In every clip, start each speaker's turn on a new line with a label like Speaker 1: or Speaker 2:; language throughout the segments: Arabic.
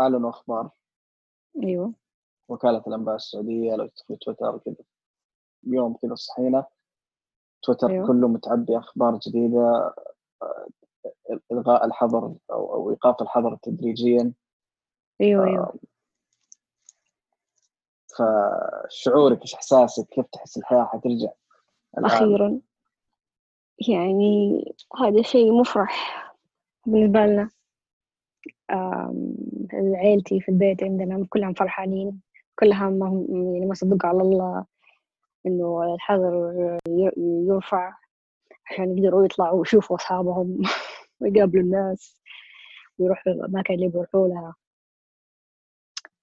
Speaker 1: اعلنوا أخبار
Speaker 2: أيوه.
Speaker 1: وكالة الأنباء السعودية لو تدخل تويتر كذا يوم كذا صحينا. تويتر
Speaker 2: أيوه.
Speaker 1: كله متعبي أخبار جديدة إلغاء الحظر أو أو إيقاف الحظر تدريجيا. أيوه
Speaker 2: أيوه.
Speaker 1: فشعورك إيش إحساسك؟ كيف تحس الحياة؟ حترجع الآن؟
Speaker 2: أخيرا. يعني هذا شيء مفرح بالنسبة لنا. عيلتي في البيت عندنا كلهم فرحانين. كلهم يعني ما صدقوا على الله إنه الحظر يرفع عشان يقدروا يطلعوا ويشوفوا أصحابهم ويقابلوا الناس ويروحوا الأماكن اللي بيروحوا لها.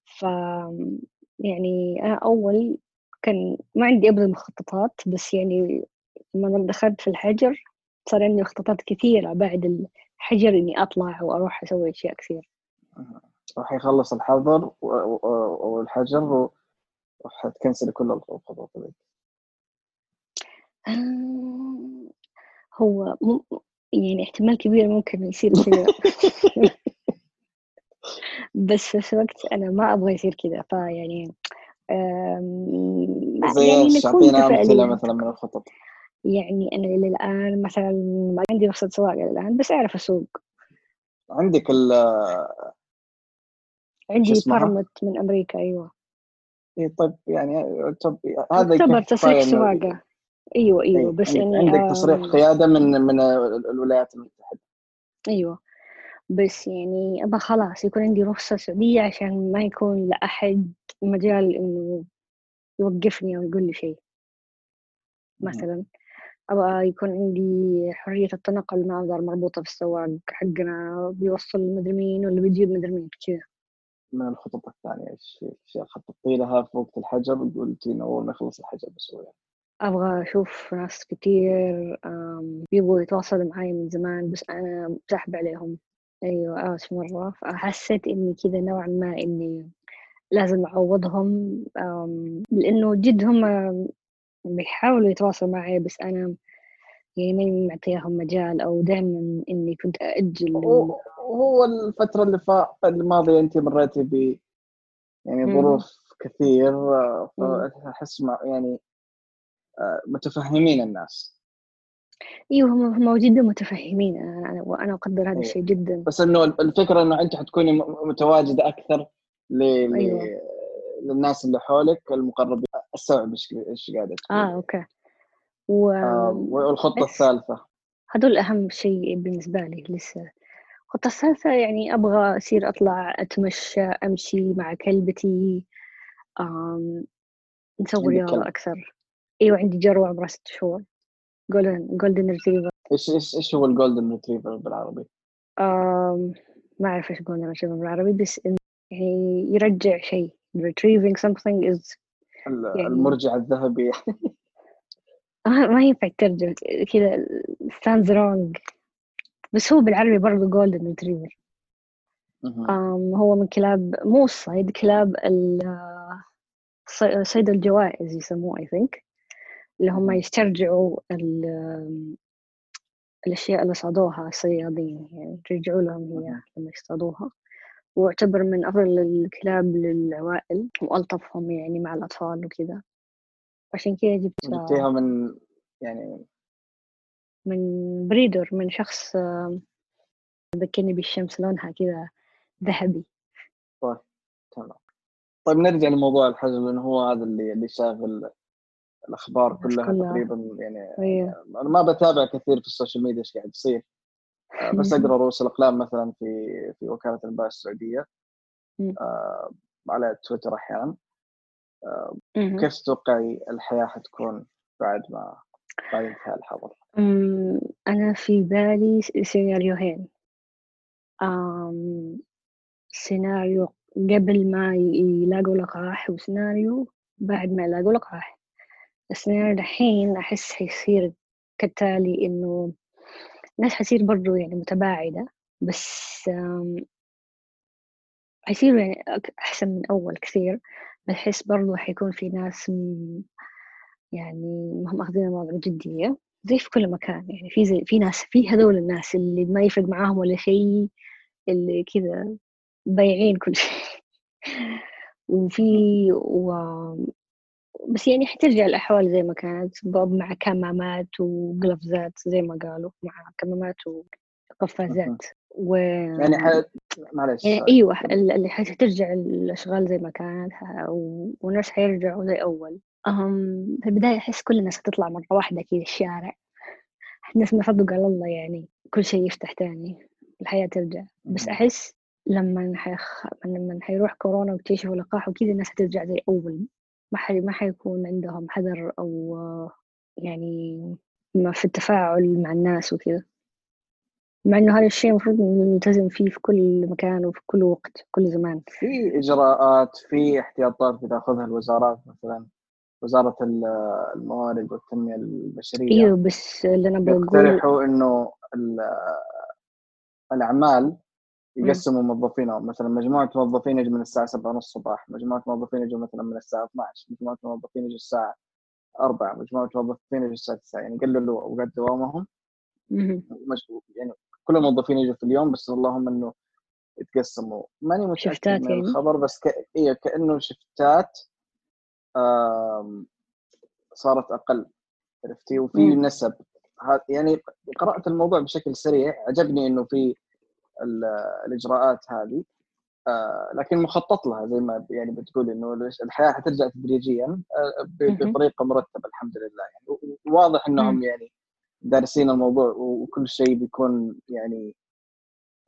Speaker 2: ف يعني أنا أول كان ما عندي أبدا مخططات بس يعني لما دخلت في الحجر صار عندي مخططات كثيرة بعد الحجر إني أطلع وأروح أسوي أشياء كثير.
Speaker 1: راح يخلص الحظر والحجر وحتكنسل كل الخطوات ذي
Speaker 2: آه، هو يعني احتمال كبير ممكن يصير كذا. بس في نفس الوقت أنا ما أبغى يصير كذا فيعني آم،
Speaker 1: زي
Speaker 2: يعني نكون
Speaker 1: مثلا من الخطط.
Speaker 2: يعني أنا إلى الآن مثلا ما عندي رخصة سواقة إلى الآن بس أعرف أسوق.
Speaker 1: عندك ال
Speaker 2: عندي؟ بارمت من أمريكا أيوة.
Speaker 1: إيه طيب يعني طب هذا
Speaker 2: يعتبر تصريح سواقة. أيوة
Speaker 1: إيه،
Speaker 2: أيوة بس يعني
Speaker 1: عندك تصريح
Speaker 2: آم،
Speaker 1: قيادة من من ال- الولايات المتحدة.
Speaker 2: أيوة. بس يعني أبغى خلاص يكون عندي رخصة سعودية عشان ما يكون لأحد مجال إنه يوقفني أو يقول لي شيء مثلا. أبغى يكون عندي حرية التنقل ما أقدر مربوطة في السواق حقنا بيوصل مدري مين ولا بيجيب مدري مين كذا
Speaker 1: من الخطط الثانية إيش اشياء خططتي لها في وقت الحجر قلتي إنه أول ما يخلص الحجر بسويها.
Speaker 2: أبغى أشوف ناس كتير آم، بيبغوا يتواصلوا معاي من زمان بس أنا ساحبة عليهم. أيوة آس مرة. فحسيت إني كذا نوعا ما إني لازم أعوضهم لأنه جد هم بيحاولوا يتواصلوا معي بس أنا يعني ماني معطياهم مجال أو دائما إني كنت أأجل
Speaker 1: هو هو الفترة اللي فا الماضيه انت مريتي ب يعني. ظروف كثير آه، مع يعني آه، متفهمين الناس
Speaker 2: أيوه هم هم جدا متفهمين أنا وأنا أقدر هذا
Speaker 1: أيوة.
Speaker 2: الشيء جدا
Speaker 1: بس إنه الفكرة إنه أنت حتكوني متواجدة أكثر ل...
Speaker 2: أيوة.
Speaker 1: للناس اللي حولك المقربين. أستوعب إيش إيش قاعدة تقول
Speaker 2: آه أوكي. و
Speaker 1: آه والخطة
Speaker 2: بس.
Speaker 1: الثالثة.
Speaker 2: هدول أهم شيء بالنسبة لي لسه. الخطة الثالثة يعني أبغى أصير أطلع أتمشى أمشي مع كلبتي آم، نسوي
Speaker 1: كلب.
Speaker 2: أكثر. أيوة عندي جروة عمرها ست شهور. جولدن جولدن ريتريفر
Speaker 1: إيش إيش إيش هو الجولدن ريتريفر بالعربي؟
Speaker 2: آم، ما أعرف إيش golden retriever بالعربي بس يعني يرجع شيء. Retrieving something is يعني-
Speaker 1: المرجع الذهبي
Speaker 2: ما ما ينفع تترجم كذا sounds wrong بس هو بالعربي برضه golden retriever
Speaker 1: مهم.
Speaker 2: آم، هو من كلاب مو الصيد كلاب صيد الجوائز يسموه I think اللي هم. يسترجعوا ال- الأشياء اللي صادوها الصيادين يعني يرجعوا لهم هي. لما يصطادوها واعتبر من أفضل الكلاب للعوائل وألطفهم يعني مع الأطفال وكذا عشان كذا جبت
Speaker 1: جبتيها من يعني
Speaker 2: من بريدر من شخص ذكرني بالشمس لونها كذا ذهبي.
Speaker 1: تمام. طيب نرجع لموضوع الحجر لأنه هو هذا اللي اللي شاغل الأخبار
Speaker 2: الناس
Speaker 1: كلها. تقريبا يعني
Speaker 2: أيوه.
Speaker 1: أنا ما بتابع كثير في السوشيال ميديا إيش قاعد يصير. بس اقرا رؤوس الأقلام مثلا في في وكالة الانباء
Speaker 2: السعودية.
Speaker 1: آه، على تويتر أحيانا
Speaker 2: مهم.
Speaker 1: كيف تتوقعي الحياة حتكون بعد ما بعد انتهاء الحظر؟
Speaker 2: أنا في بالي سيناريوهين سيناريو قبل ما يلاقوا لقاح وسيناريو بعد ما يلاقوا لقاح السيناريو الحين أحس حيصير كالتالي إنه الناس حتصير برضو يعني متباعدة بس حيصيروا يعني أك- أحسن من أول كثير. بحس برضو حيكون في ناس يعني هم أخذين الموضوع بجدية زي في كل مكان يعني. في زي في ناس في هذول الناس اللي ما يفرق معاهم ولا شيء اللي كذا ضايعين كل شيء وفي و... بس يعني حترجع الأحوال زي ما كانت مع كمامات وقفزات زي ما قالوا مع كمامات وقفازات. و
Speaker 1: يعني ح... معلش
Speaker 2: يعني أيوه اللي حترجع الأشغال زي ما كانت والناس حيرجعوا زي أول. أهم في البداية أحس كل الناس هتطلع مرة واحدة كذا الشارع. الناس ما صدق على الله يعني كل شيء يفتح تاني الحياة ترجع. بس أحس لما حيخ... لما حيروح كورونا واكتشفوا لقاح وكذا الناس حترجع زي أول. ما حي... ما حيكون عندهم حذر أو يعني ما في التفاعل مع الناس وكذا. مع إنه هذا الشيء المفروض نلتزم فيه في كل مكان وفي كل وقت في كل زمان.
Speaker 1: في إجراءات في احتياطات بتاخذها الوزارات مثلا وزارة الموارد والتنمية البشرية.
Speaker 2: إيوه بس اللي أنا بقول
Speaker 1: يقترحوا إنه الأعمال يقسموا موظفينهم مثلا مجموعة موظفين يجوا من الساعة 7 ونص الصباح مجموعة موظفين يجوا مثلا من الساعة 12 مجموعة موظفين يجوا الساعة 4 مجموعة موظفين يجوا الساعة 9 يعني قللوا اوقات دوامهم. يعني كل الموظفين يجوا في اليوم بس اللهم إنه يتقسموا. ماني متاكد من يعني؟ الخبر بس ك... إيه كأنه شفتات صارت أقل. عرفتي؟ وفي نسب. يعني قرأت الموضوع بشكل سريع. عجبني إنه في الإجراءات هذه. آه لكن مخطط لها زي ما يعني بتقول إنه الحياة حترجع تدريجيا آه بطريقة مرتبة الحمد لله. يعني واضح إنهم يعني دارسين الموضوع وكل شيء بيكون يعني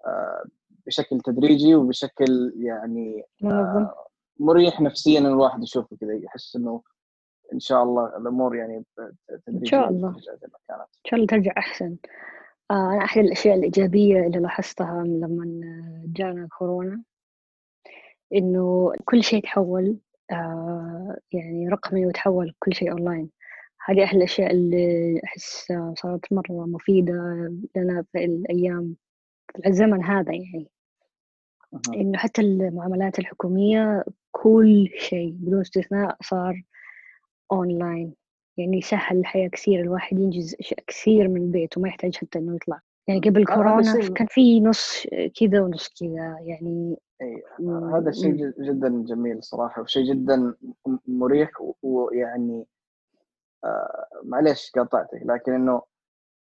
Speaker 1: آه بشكل تدريجي وبشكل يعني مريح نفسيا الواحد يشوفه كذا يحس إنه إن شاء الله الأمور يعني
Speaker 2: إن شاء الله. إن شاء الله ترجع أحسن. آه أنا احد الأشياء الإيجابية اللي لاحظتها لما جانا كورونا إنه كل شيء تحول آه يعني رقمي وتحول كل شيء اونلاين هذه احد الأشياء اللي أحس صارت مرة مفيدة لنا في الأيام في الزمن هذا يعني. إنه حتى المعاملات الحكومية كل شيء بدون استثناء صار اونلاين يعني سهل الحياة كثير الواحد ينجز أشياء كثير من البيت وما يحتاج حتى إنه يطلع. يعني قبل كورونا كان في نص كذا ونص كذا يعني
Speaker 1: أي هذا شيء جدا جميل صراحة وشيء جدا مريح ويعني آه معليش قاطعتك لكن إنه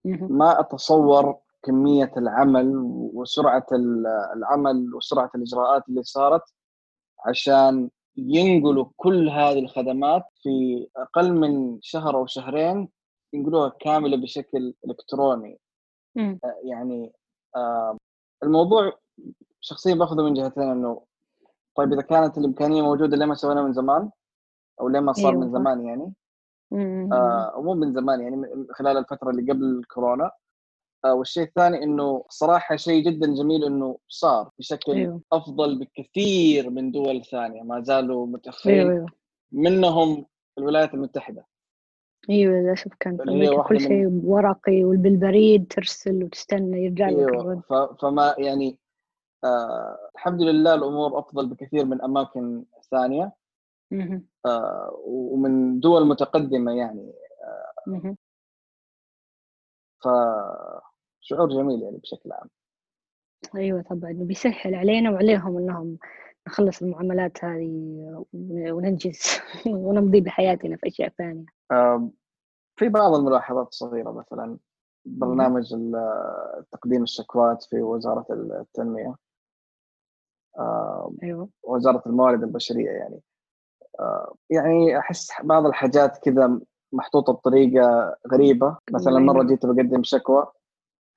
Speaker 1: ما أتصور كمية العمل وسرعة العمل وسرعة الإجراءات اللي صارت عشان ينقلوا كل هذه الخدمات في أقل من شهر أو شهرين ينقلوها كاملة بشكل إلكتروني.
Speaker 2: م.
Speaker 1: آه، يعني آه الموضوع شخصيا باخذه من جهتين إنه طيب إذا كانت الإمكانية موجودة ليه ما سويناها من زمان؟ أو ليه ما صار أيوة. من زمان يعني؟ آه مو من زمان يعني خلال الفترة اللي قبل الكورونا. والشيء الثاني إنه صراحة شيء جدا جميل إنه صار بشكل أيوه. أفضل بكثير من دول ثانية ما زالوا متأخرين أيوه. أيوه. منهم الولايات المتحدة
Speaker 2: أيوه للأسف كان أمريكا كل شيء من... ورقي وبالبريد ترسل وتستنى يرجع لك
Speaker 1: أيوه. ف... فما يعني آه الحمد لله الأمور أفضل بكثير من أماكن ثانية آه ومن دول متقدمة يعني
Speaker 2: آه
Speaker 1: ف شعور جميل يعني بشكل عام.
Speaker 2: أيوة طبعا بيسهل علينا وعليهم إنهم نخلص المعاملات هذه وننجز ونمضي بحياتنا في أشياء ثانية.
Speaker 1: في بعض الملاحظات الصغيرة مثلا برنامج تقديم الشكوات في وزارة التنمية.
Speaker 2: أيوة.
Speaker 1: وزارة الموارد البشرية يعني. يعني أحس بعض الحاجات كذا محطوطة بطريقة غريبة. مثلا مرة جيت بقدم شكوى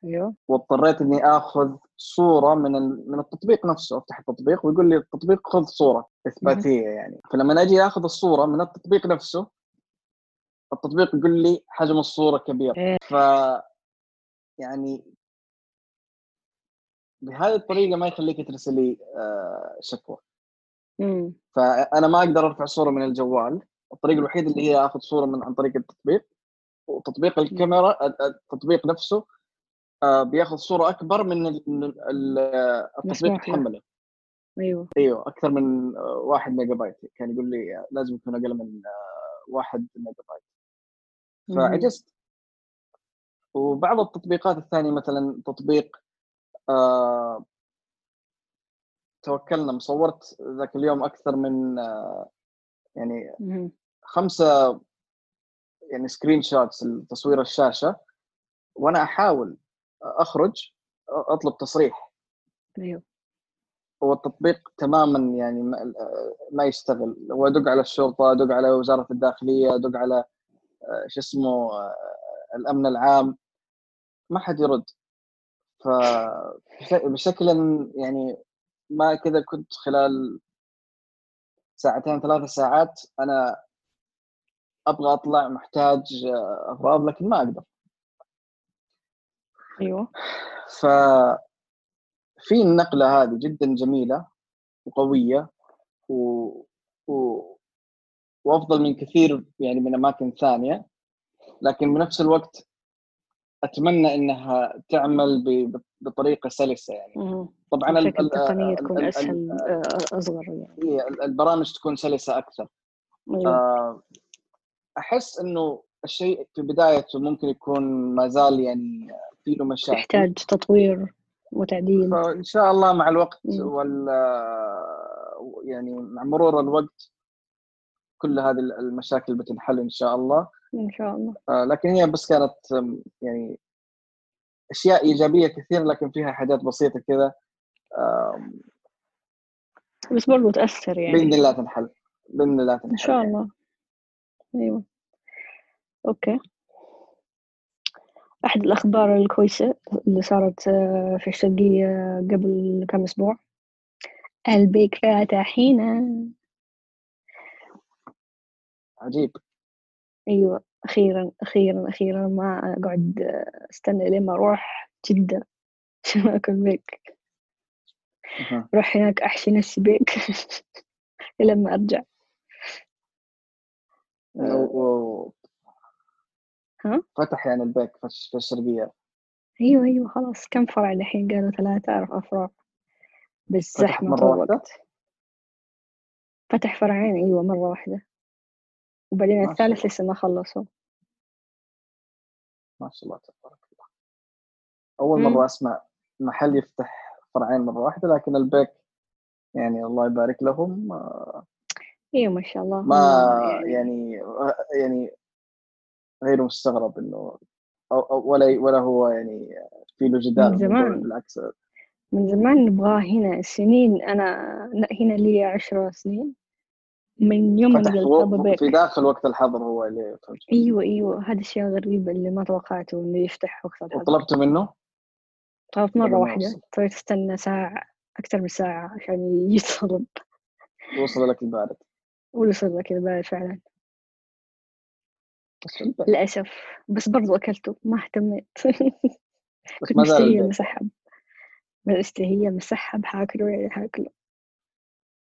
Speaker 2: أيوه.
Speaker 1: واضطريت إني آخذ صورة من من التطبيق نفسه أفتح التطبيق ويقول لي التطبيق خذ صورة إثباتية يعني. فلما أجي آخذ الصورة من التطبيق نفسه التطبيق يقول لي حجم الصورة كبير.
Speaker 2: إيه.
Speaker 1: ف يعني بهذه الطريقة ما يخليك ترسلي آه، شكوى. فأنا ما أقدر أرفع صورة من الجوال. الطريقة الوحيدة اللي هي آخذ صورة من عن طريق التطبيق وتطبيق الكاميرا التطبيق نفسه بياخذ صورة أكبر من التطبيق تحمله
Speaker 2: أيوه.
Speaker 1: أيوه أكثر من واحد ميجا بايت كان يقول لي لازم يكون أقل من آه، واحد ميجا بايت فعجزت وبعض التطبيقات الثانية مثلا تطبيق آه توكلنا مصورت ذاك اليوم أكثر من آه، يعني. خمسة يعني screenshots لتصوير الشاشة. وأنا أحاول أخرج أطلب تصريح.
Speaker 2: أيوه.
Speaker 1: هو التطبيق تماما يعني ما- يشتغل. وادق على الشرطة ادق على وزارة الداخلية ادق على شو اسمه الأمن العام. ما حد يرد. ف بشكل يعني ما كذا كنت خلال ساعتين ثلاث ساعات أنا أبغى أطلع محتاج اغراض لكن ما أقدر.
Speaker 2: أيوه
Speaker 1: ف في النقلة هذه جدا جميلة وقوية و... و... وأفضل من كثير يعني من أماكن ثانية لكن بنفس الوقت أتمنى إنها تعمل ب... بطريقة سلسة يعني. طبعا ال-
Speaker 2: بشكل
Speaker 1: ال-
Speaker 2: تقنية
Speaker 1: ال-
Speaker 2: تكون
Speaker 1: ال-
Speaker 2: أسهل آه، أصغر يعني
Speaker 1: ال- البرامج تكون سلسة أكثر
Speaker 2: أيوة.
Speaker 1: آه، أحس إنه الشيء في بدايته ممكن يكون ما زال يعني في له مشاكل
Speaker 2: يحتاج تطوير وتعديل.
Speaker 1: فإن شاء الله مع الوقت. وال يعني مع مرور الوقت كل هذه المشاكل بتنحل إن شاء الله.
Speaker 2: إن شاء الله.
Speaker 1: آه، لكن هي بس كانت يعني أشياء إيجابية كثير لكن فيها حاجات بسيطة كذا آم،
Speaker 2: بس برضو تأثر يعني.
Speaker 1: بإذن الله تنحل. بإذن الله تنحل.
Speaker 2: إن شاء
Speaker 1: يعني.
Speaker 2: الله. أيوة. أوكي. أحد الأخبار الكويسة اللي صارت آه، في الشرقية قبل كم أسبوع. البيك فاتح هنا
Speaker 1: عجيب.
Speaker 2: أيوة أخيرا أخيرا أخيرا ما أقعد آه، أستنى لين ما أروح جدة عشان آكل بيك. أروح هناك أحشي نفسي بيك. لما أرجع. ها؟
Speaker 1: فتح يعني البيك في الش- في الشرقيه
Speaker 2: أيوة أيوة خلاص. كم فرع الحين؟ قالوا ثلاثة أربع أفرع بس
Speaker 1: فتح
Speaker 2: زحمة
Speaker 1: مرة
Speaker 2: طول
Speaker 1: واحدة؟
Speaker 2: الوقت فتح فرعين أيوة مرة واحدة. وبعدين الثالث. لسه ما خلصوا.
Speaker 1: ما شاء الله تبارك الله. أول
Speaker 2: مم.
Speaker 1: مرة أسمع محل يفتح فرعين مرة واحدة لكن البيك يعني الله يبارك لهم. آه،
Speaker 2: أيوة ما شاء الله.
Speaker 1: ما
Speaker 2: هم
Speaker 1: يعني يعني غير مستغرب إنه أو أو ولا ولا هو يعني في له جدال
Speaker 2: من زمان.
Speaker 1: بالعكس
Speaker 2: من زمان نبغاه هنا. سنين لا، هنا لي عشر سنين. من يوم ما بيك
Speaker 1: في داخل وقت الحظر هو اللي فهمت.
Speaker 2: أيوة أيوة. هذه أشياء غريبة اللي ما توقعته إنه يفتح وقت الحظر.
Speaker 1: وطلبت منه؟
Speaker 2: طلبت واحدة.
Speaker 1: يوصل.
Speaker 2: اضطريت أستنى ساعة أكثر من ساعة عشان يطلب
Speaker 1: وصل لك البارد.
Speaker 2: وصل كذا بعد فعلا. للأسف. بس برضو أكلته ما اهتميت.
Speaker 1: بس
Speaker 2: كنت
Speaker 1: البيك
Speaker 2: مسحب مستهية مسحب حاكله يعني حاكله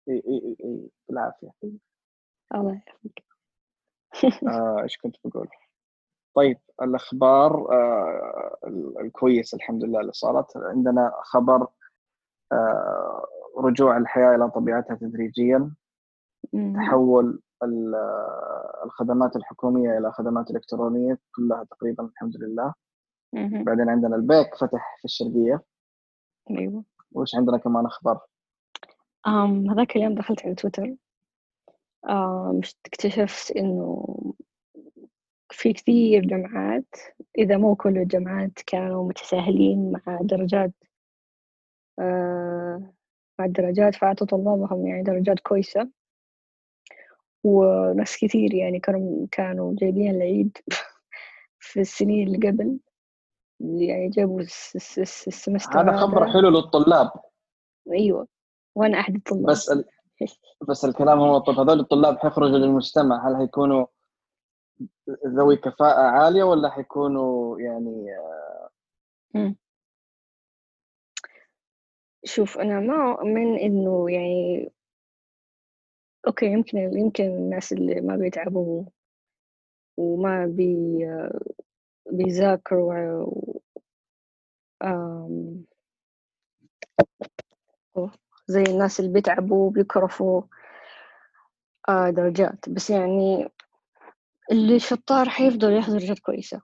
Speaker 1: اي اي اي إي، بالعافية.
Speaker 2: الله يعافيك
Speaker 1: آه، إيش كنت بقول؟ طيب الأخبار آه ال- الكويسه الحمد لله اللي صارت. عندنا خبر آه رجوع الحياة إلى طبيعتها تدريجيا. تحول الخدمات الحكومية إلى خدمات إلكترونية كلها تقريبا الحمد لله.
Speaker 2: مهم.
Speaker 1: بعدين عندنا البيك فتح في الشرقية.
Speaker 2: أيوة.
Speaker 1: وش عندنا كمان أخبار؟
Speaker 2: أم هذاك اليوم دخلت على تويتر. اكتشفت إنه في كثير جامعات إذا مو كل الجامعات كانوا متساهلين مع درجات آه، مع الدرجات فأعطوا طلابهم يعني درجات كويسة. وناس كثير يعني كانوا كانوا جايبين العيد في السنين اللي قبل يعني جابوا الس- الس- الس- السمستر
Speaker 1: هذا خبر حلو للطلاب.
Speaker 2: أيوة وأنا أحد الطلاب.
Speaker 1: بس ال... بس الكلام هو طب هذول الطلاب حيخرجوا للمجتمع هل حيكونوا ذوي كفاءة عالية ولا حيكونوا يعني.
Speaker 2: شوف أنا ما أؤمن إنه يعني أوكي يمكن يمكن الناس اللي ما بيتعبوا وما بي بيذاكروا و- آم، زي الناس اللي بيتعبوا وبيكرفوا آه درجات. بس يعني اللي شطار حيفضل ياخذ درجات كويسة.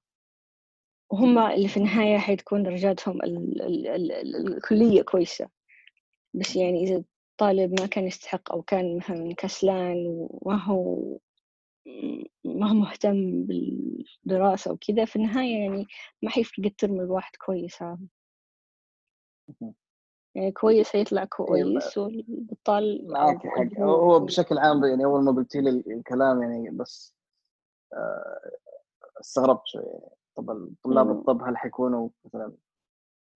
Speaker 2: وهم اللي في النهاية حتكون درجاتهم ال ال ال الكلية كويسة. بس يعني إذا طالب ما كان يستحق أو كان مثلا كسلان وما هو ما هو مهتم بالدراسة وكذا في النهاية يعني ما حيفرق الترم الواحد كويس هذا يعني كويس هيطلع
Speaker 1: إيه،
Speaker 2: كويس والبطال
Speaker 1: معك حق هو بشكل عام يعني أول ما قلت لي الكلام يعني بس آه، استغربت شوي يعني. طب طلاب. الطب هل حيكونوا مثلا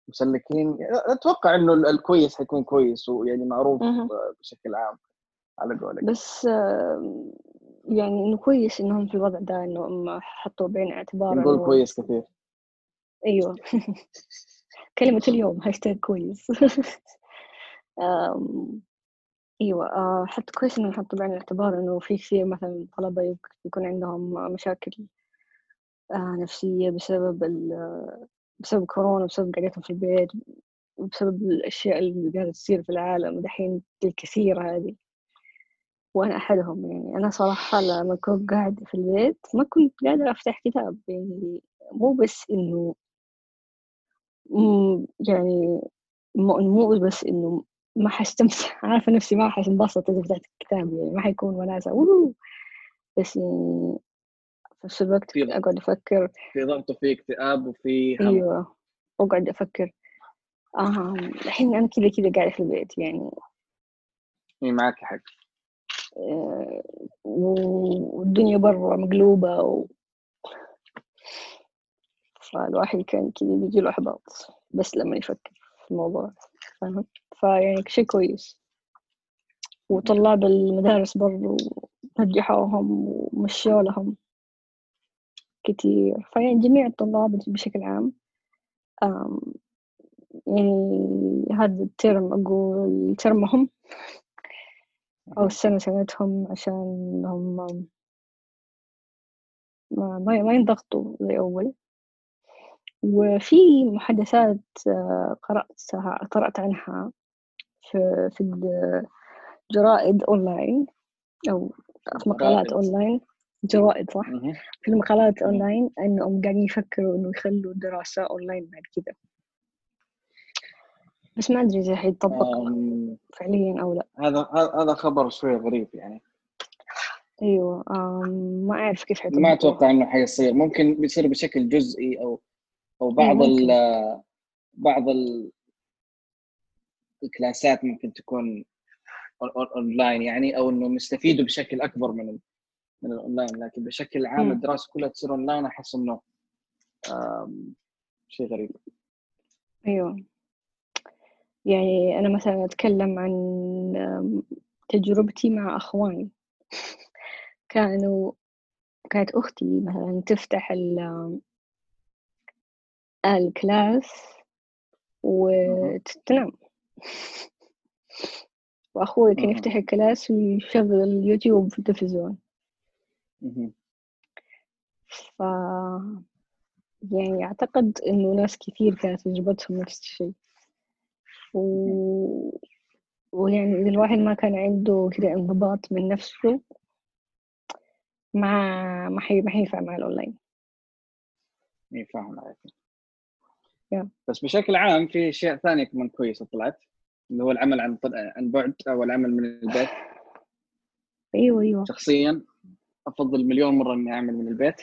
Speaker 1: مسلكين. أتوقع إنه الكويس حيكون كويس ويعني معروف. بشكل عام على قولك.
Speaker 2: بس يعني إنه كويس إنهم في الوضع ده إنه حطوا بعين اعتبار
Speaker 1: نقول
Speaker 2: إنه
Speaker 1: كويس كثير.
Speaker 2: أيوه. كلمة اليوم هاشتاج كويس. أيوة آه، حتى كويس إنهم حطوا بعين الاعتبار إنه في كثير مثلا طلبة يك- يكون عندهم مشاكل آه، نفسية بسبب بسبب كورونا بسبب قعدتهم في البيت وبسبب الأشياء اللي قاعدة تصير في العالم دحين الكثيرة هذه. وأنا أحدهم يعني. أنا صراحة لما كنت قاعدة في البيت ما كنت قادرة أفتح كتاب يعني. مو بس إنه يعني مو بس إنه ما حستمتع. عارفة نفسي ما حنبسط إذا فتحت الكتاب يعني. ما حيكون وناسة. بس يعني في نفس الوقت
Speaker 1: في ضغط.
Speaker 2: أقعد أفكر.
Speaker 1: في ضغط وفي اكتئاب وفي هم.
Speaker 2: أيوة وأقعد أفكر. آه الحين أنا كذا كذا قاعدة في البيت يعني.
Speaker 1: إيه، معك حق
Speaker 2: آه، والدنيا برا مقلوبة و... فالواحد كان كذا بيجي له إحباط بس لما يفكر في الموضوع فاهم؟ فيعني شيء كويس. وطلاب المدارس برضو نجحوهم ومشوا لهم. كتير. فيعني جميع الطلاب بشكل عام يعني هذا الترم أقول ترمهم أو السنة سنتهم عشان هم ما, ما ينضغطوا زي أول. وفي محادثات آه، قرأتها قرأت عنها في في الجرائد أونلاين أو في مقالات. أونلاين. جرائد صح. في المقالات
Speaker 1: مم.
Speaker 2: أونلاين إنهم قاعدين يفكروا إنه يخلوا الدراسة أونلاين بعد كذا بس ما أدري إذا حيطبق فعليا أو لا
Speaker 1: هذا هذا خبر شوي غريب يعني
Speaker 2: آم، ما أعرف كيف حيطبقوا
Speaker 1: ما أتوقع إنه حيصير ممكن بيصير بشكل جزئي أو أو بعض. ال بعض ال الكلاسات ممكن تكون اونلاين يعني أو انهم يستفيدوا بشكل أكبر من من الأونلاين لكن بشكل عام. الدراسة كلها تصير أونلاين احس انه شيء غريب.
Speaker 2: أيوة. يعني أنا مثلا أتكلم عن تجربتي مع أخواني. كانوا كانت أختي مثلا تفتح ال- ال class وتنام. وأخوي كان. يفتح ال class ويشغل اليوتيوب في التلفزيون.
Speaker 1: مهم.
Speaker 2: ف يعني أعتقد إنه ناس كثير كانت تجربتهم نفس الشيء. و... ويعني إذا الواحد ما كان عنده كده انضباط من نفسه ما ما حي... ما حينفع مع الأونلاين.
Speaker 1: اي فاهم عليك
Speaker 2: Yeah.
Speaker 1: بس بشكل عام في أشياء ثانية كمان كويسة طلعت اللي هو العمل عن عن بعد أو العمل من البيت.
Speaker 2: أيوة أيوة.
Speaker 1: شخصيا. أفضل مليون مرة إني أعمل من البيت.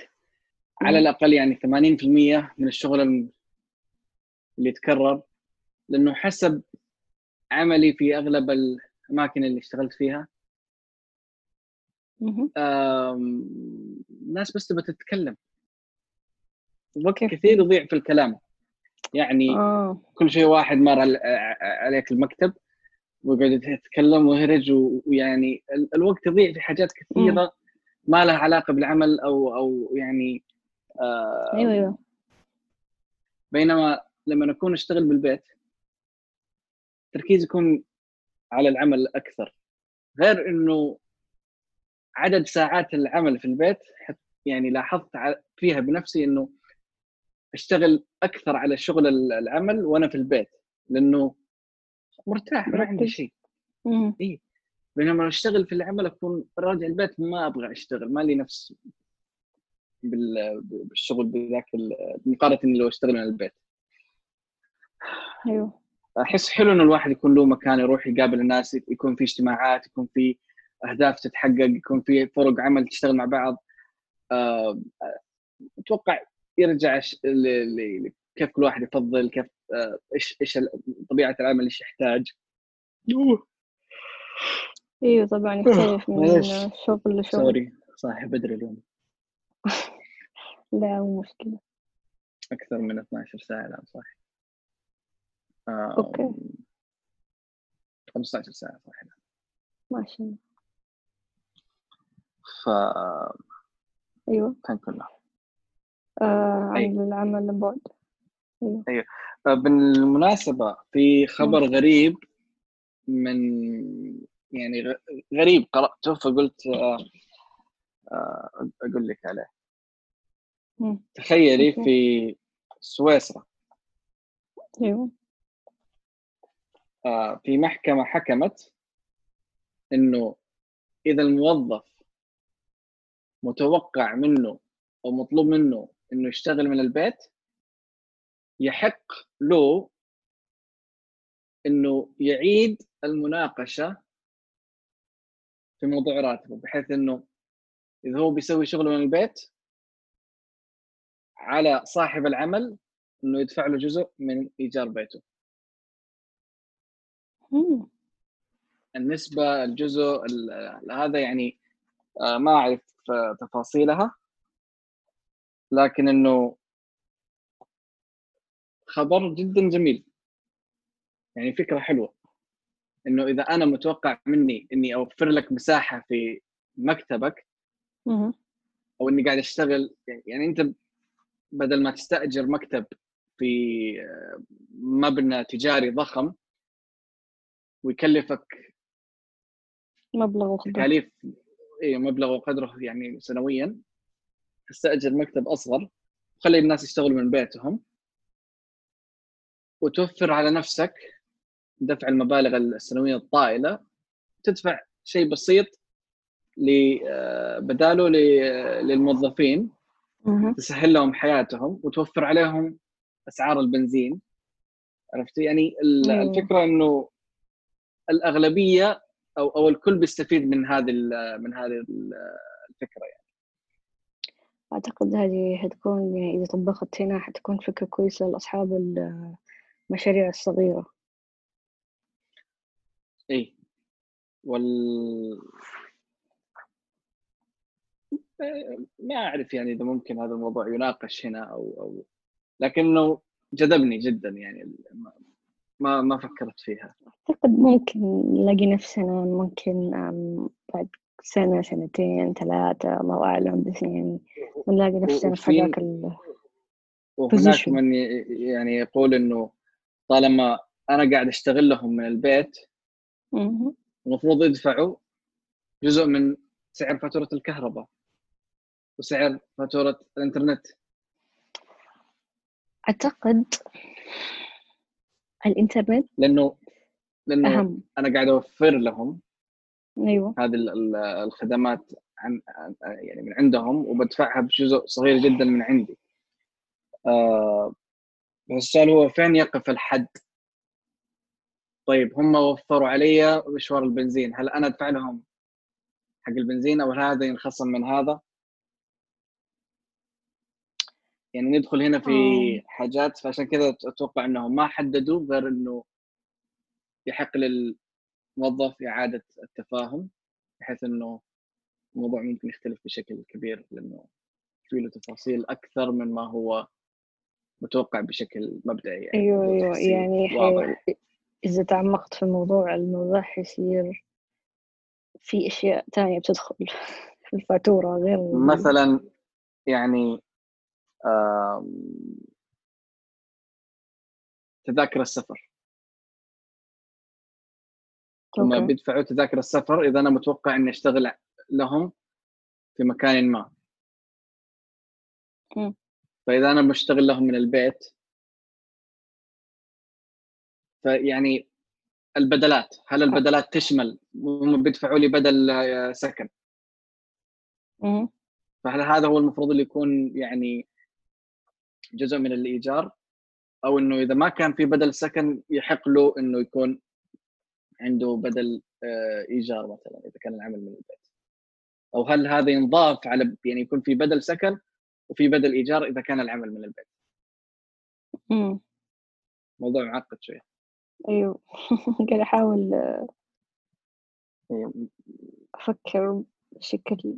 Speaker 1: على. الأقل يعني 80% من الشغل اللي يتكرر. لأنه حسب عملي في أغلب الأماكن اللي اشتغلت فيها. الناس بس تبى تتكلم. وقت؟ كثير يضيع في الكلام. يعني
Speaker 2: آه.
Speaker 1: كل شيء واحد مر عليك المكتب ويقعد يتكلم ويهرج ويعني ال- الوقت يضيع في حاجات كثيرة. ما لها علاقة بالعمل أو أو يعني آه
Speaker 2: أيوة أيوة
Speaker 1: بينما لما نكون نشتغل بالبيت التركيز يكون على العمل أكثر غير إنه عدد ساعات العمل في البيت يعني لاحظت فيها بنفسي إنه أشتغل أكثر على شغل ال- العمل وأنا في البيت لأنه مرتاح ما عندي. شيء
Speaker 2: مم.
Speaker 1: بينما لو أشتغل في العمل أكون راجع البيت ما أبغى أشتغل ما لي نفس بال- بالشغل بذاك مقارنة لو أشتغل من البيت.
Speaker 2: أيوة.
Speaker 1: أحس حلو إنه الواحد يكون له مكان يروح يقابل الناس يكون في اجتماعات يكون في أهداف تتحقق يكون في طرق عمل تشتغل مع بعض. آه، أتوقع يرجع كيف كل واحد يفضل كيف آه، إيش إيش طبيعة العمل إيش يحتاج.
Speaker 2: إيوه طبعا يختلف من شغل لشغل.
Speaker 1: sorry صاحي بدري اليوم.
Speaker 2: لا مو مشكلة.
Speaker 1: أكثر من 12 ساعة الآن صح
Speaker 2: okay.
Speaker 1: 15 ساعة صح
Speaker 2: ما شاء الله.
Speaker 1: ف
Speaker 2: أيوه.
Speaker 1: كان كله
Speaker 2: آه عن أيوه. العمل بعد
Speaker 1: أيوه. أيوه. بالمناسبة في خبر. غريب من يعني غريب. قرأته فقلت آه آه أقول لك عليه. تخيلي في سويسرا.
Speaker 2: أيوه.
Speaker 1: آه في محكمة حكمت إنه إذا الموظف متوقع منه أو مطلوب منه إنه يشتغل من البيت يحق له إنه يعيد المناقشة في موضوع راتبه بحيث إنه إذا هو بيسوي شغله من البيت على صاحب العمل إنه يدفع له جزء من إيجار بيته. النسبة الجزء هذا يعني آه، ما أعرف تفاصيلها. لكن إنه خبر جدا جميل. يعني فكرة حلوة. إنه إذا أنا متوقع مني إني أوفر لك مساحة في مكتبك أو إني قاعد أشتغل يعني أنت بدل ما تستأجر مكتب في آه، مبنى تجاري ضخم ويكلفك
Speaker 2: مبلغ وقدره.
Speaker 1: تكاليف اي مبلغ وقدره يعني سنويا تستأجر مكتب أصغر وخلي الناس يشتغلوا من بيتهم وتوفر على نفسك دفع المبالغ السنوية الطائلة تدفع شيء بسيط آه، بداله للموظفين تسهل لهم حياتهم وتوفر عليهم أسعار البنزين. عرفتي يعني الفكرة إنه الأغلبية أو أو الكل بيستفيد من هذه من هذه الفكرة يعني.
Speaker 2: أعتقد هذه حتكون يعني إذا طبقت هنا حتكون فكرة كويسة لأصحاب المشاريع الصغيرة.
Speaker 1: اي وال ما أعرف يعني إذا ممكن هذا الموضوع يناقش هنا أو أو. لكنه جذبني جدا يعني ما ما فكرت فيها.
Speaker 2: أعتقد ممكن نلاقي نفسنا ممكن بعد سنة سنتين ثلاثة الله أعلم بس يعني نلاقي نفسنا في هذاك ال
Speaker 1: وهناك من يعني يقول إنه طالما أنا قاعد أشتغل لهم من البيت المفروض يدفعوا جزء من سعر فاتورة الكهرباء وسعر فاتورة الإنترنت.
Speaker 2: أعتقد الإنترنت
Speaker 1: لأنه لأنه أهم. أنا قاعد أوفر لهم
Speaker 2: أيوه.
Speaker 1: هذه الخدمات عن يعني من عندهم وبدفعها بجزء صغير جدا من عندي. بس السؤال هو فين يقف الحد؟ طيب هم وفروا علي مشوار البنزين هل أنا أدفع لهم حق البنزين أو هذا ينخصم من هذا يعني ندخل هنا في أوه. حاجات فعشان كذا أتوقع إنهم ما حددوا غير إنه يحق للموظف إعادة التفاهم بحيث إنه الموضوع ممكن يختلف بشكل كبير لأنه في له تفاصيل أكثر من ما هو متوقع بشكل مبدئي
Speaker 2: يعني أيوه أيوه يعني واضح. إذا تعمقت في الموضوع الموضوع حيصير في أشياء ثانية بتدخل في الفاتورة غير
Speaker 1: مثلا يعني تذاكر السفر. هم بيدفعوا تذاكر السفر إذا أنا متوقع إني أشتغل لهم في مكان ما. فإذا أنا بشتغل لهم من البيت فيعني البدلات هل البدلات تشمل هم بيدفعوا لي بدل سكن؟ فهل هذا هو المفروض اللي يكون يعني جزء من الإيجار؟ أو إنه إذا ما كان في بدل سكن يحق له إنه يكون عنده بدل آه، إيجار مثلا إذا كان العمل من البيت. أو هل هذا ينضاف على يعني يكون في بدل سكن وفي بدل إيجار إذا كان العمل من البيت؟
Speaker 2: امم
Speaker 1: موضوع معقد شوية
Speaker 2: أيوه قاعد أحاول
Speaker 1: إيه،
Speaker 2: أفكر بشكل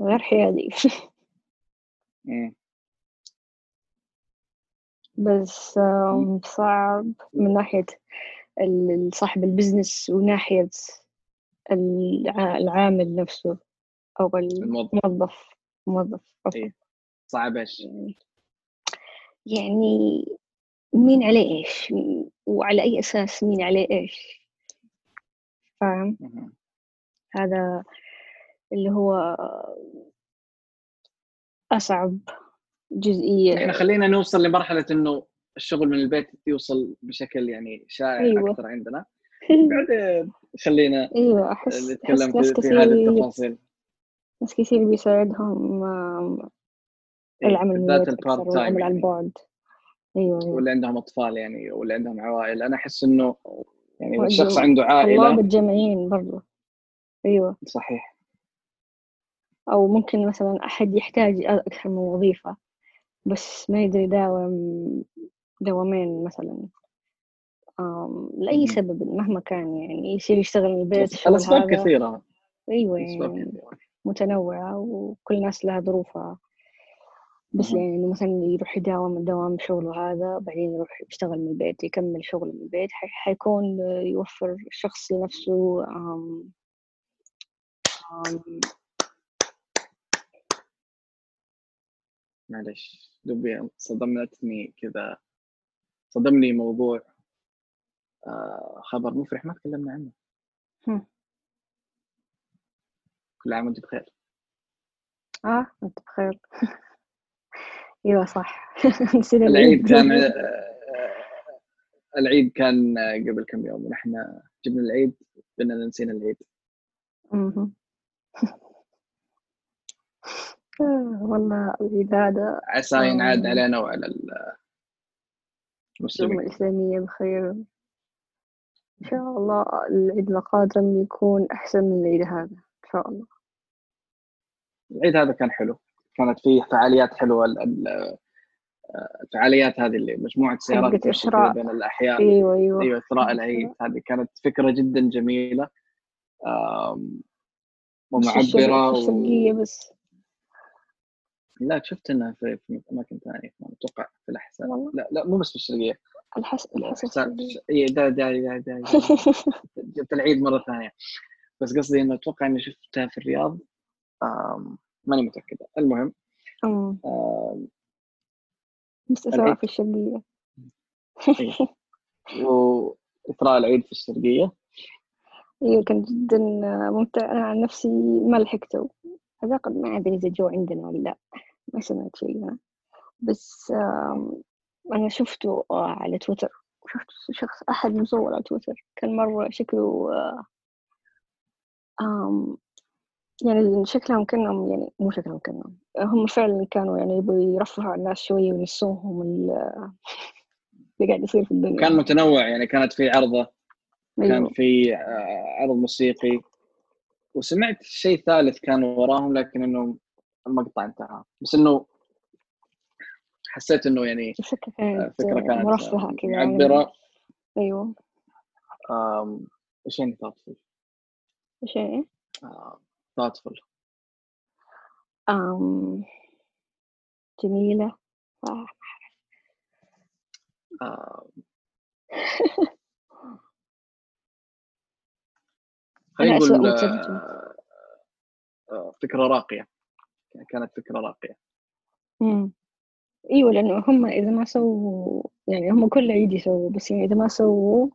Speaker 2: غير حيادي
Speaker 1: إيه.
Speaker 2: بس آم، صعب من ناحية ال- صاحب البزنس وناحية الع- العامل نفسه أو
Speaker 1: الموظف
Speaker 2: الموظف موظف عفوا
Speaker 1: إيه. صعب؟
Speaker 2: يعني يعني مين عليه إيش؟ وعلى أي أساس مين عليه إيش؟ فاهم. هذا اللي هو أصعب جزئية.
Speaker 1: إحنا خلينا نوصل لمرحلة إنه الشغل من البيت يوصل بشكل يعني شائع
Speaker 2: أيوة.
Speaker 1: أكثر عندنا. بعدين خلينا
Speaker 2: أيوة أحس
Speaker 1: نتكلم
Speaker 2: أحس
Speaker 1: في, في هذه التفاصيل.
Speaker 2: ناس كثير بيساعدهم
Speaker 1: إيه،
Speaker 2: العمل من البيت ال
Speaker 1: part
Speaker 2: أكثر time
Speaker 1: يعني
Speaker 2: بعد أيوة.
Speaker 1: واللي عندهم أطفال يعني واللي عندهم عوائل. أنا أحس إنه يعني
Speaker 2: إذا
Speaker 1: الشخص عنده
Speaker 2: طلاب
Speaker 1: عائله
Speaker 2: الجامعيين برضو. أيوة.
Speaker 1: صحيح.
Speaker 2: أو ممكن مثلا أحد يحتاج أكثر من وظيفة بس ما يقدر يداوم دوامين مثلا. لأي. سبب مهما كان يعني يصير يشتغل من البيت
Speaker 1: الأس-
Speaker 2: الشغل
Speaker 1: الاسباب
Speaker 2: هذا.
Speaker 1: كثيرة.
Speaker 2: أيوة يعني متنوعة وكل ناس لها ظروفها. بس. يعني مثلا يروح يداوم الدوام شغله هذا بعدين يروح يشتغل من البيت يكمل شغله من البيت حي- حيكون يوفر الشخص لنفسه آم آم
Speaker 1: معلش دوبي صدمتني كذا صدمني موضوع آه خبر مفرح ما تكلمنا عنه
Speaker 2: هم.
Speaker 1: كل عام وأنت بخير
Speaker 2: آه أنت بخير أيوة صح. نسينا
Speaker 1: العيد كان
Speaker 2: العيد
Speaker 1: آه، كان قبل كم يوم ونحن جبنا العيد قلنا نسينا العيد.
Speaker 2: آه، والله العيد هذا
Speaker 1: عسى ينعاد
Speaker 2: آم،
Speaker 1: علينا وعلى المسلمين.
Speaker 2: الإسلامية بخير. إن شاء الله العيد القادم يكون أحسن من العيد هذا إن شاء الله.
Speaker 1: العيد هذا كان حلو. كانت فيه فعاليات حلوة ال- ال- الفعاليات هذه اللي مجموعة سيارات
Speaker 2: إسراء
Speaker 1: بين الاحياء
Speaker 2: أيوة أيوة.
Speaker 1: أيوه
Speaker 2: إثراء
Speaker 1: العيد هذه كانت فكرة جدا
Speaker 2: جميلة. في
Speaker 1: ومعبرة
Speaker 2: في الشرقية
Speaker 1: و...
Speaker 2: بس.
Speaker 1: لا شفت إنها في, في أماكن ثانية أتوقع في الأحساء.
Speaker 2: والله.
Speaker 1: لا لا مو بس في الشرقية.
Speaker 2: الحس
Speaker 1: الأحساء.
Speaker 2: الشرقية.
Speaker 1: اي دا دا دا دا جبت العيد مرة ثانية. بس قصدي إنه أتوقع إني شفتها في الرياض. ماني متاكد المهم العيد.
Speaker 2: في الشرقية.
Speaker 1: إيه. وإثراء العيد في الشرقية.
Speaker 2: أيوة كان جدا ممتع. أنا عن نفسي ما لحقته. أعتقد ما أدري إذا جو عندنا ولا لا. ما سمعت شيء. أنا بس أنا شفته آه، على تويتر. شفت شخص أحد مصور على تويتر. كان مرة شكله آه، يعني شكلهم كأنهم يعني مو شكلهم كأنهم هم فعلا كانوا يعني يبغوا يرفهوا على الناس شوية وينسوهم ال- اللي قاعد يصير في الدنيا.
Speaker 1: كان متنوع يعني كانت في عرضه كان
Speaker 2: أيوه.
Speaker 1: في آه، عرض موسيقي. وسمعت شيء ثالث كان وراهم لكن إنه المقطع انتهى. بس إنه حسيت إنه يعني آه،
Speaker 2: كانت
Speaker 1: فكرة كانت
Speaker 2: مرفهة كذا يعني. معبرة.
Speaker 1: آم، إيش يعني thoughtful
Speaker 2: شيء
Speaker 1: آه، thoughtful
Speaker 2: آم جميلة. آه.
Speaker 1: خلينا نقول آه، آه، فكرة راقية. كانت فكرة راقية.
Speaker 2: مم. أيوة لأنه هم إذا ما سووا يعني هم كل عيد يسووا بس يعني إذا ما سووا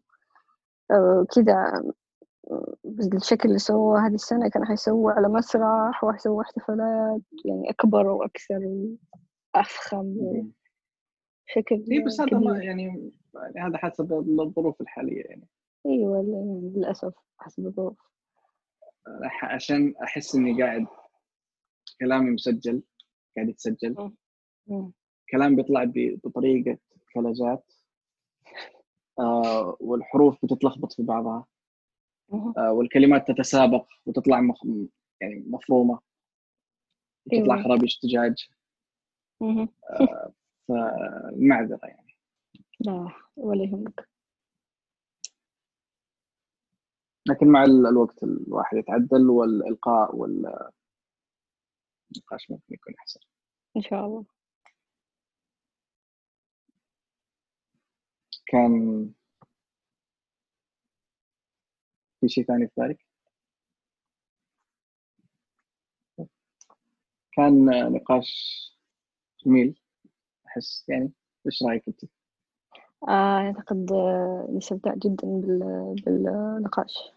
Speaker 2: آه، كذا بالشكل اللي سووه هذه السنة كانوا حيسووا على مسرح وحيسووا احتفالات يعني أكبر وأكثر وأفخم. بشكل
Speaker 1: إيه بس هذا ما يعني يعني هذا حسب الظروف الحالية يعني.
Speaker 2: أيوة يعني للأسف حسب الظروف.
Speaker 1: عشان أحس إني قاعد كلامي مسجل قاعد يتسجل.
Speaker 2: مم.
Speaker 1: الكلام بيطلع ب- بطريقة فلجات آه، والحروف بتتلخبط في بعضها. والكلمات تتسابق وتطلع مخ... يعني مفرومة تطلع
Speaker 2: أيوة.
Speaker 1: خرابيش دجاج
Speaker 2: مهم.
Speaker 1: فمعذرة يعني.
Speaker 2: لا ولا يهمك.
Speaker 1: لكن مع ال- الوقت الواحد يتعدل والإلقاء والنقاش ممكن يكون أحسن.
Speaker 2: إن شاء الله.
Speaker 1: كان في شيء ثاني في بالك؟ كان نقاش جميل أحس يعني إيش رأيك أنت؟
Speaker 2: آه، أعتقد آه، استمتعت جدا بال- بالنقاش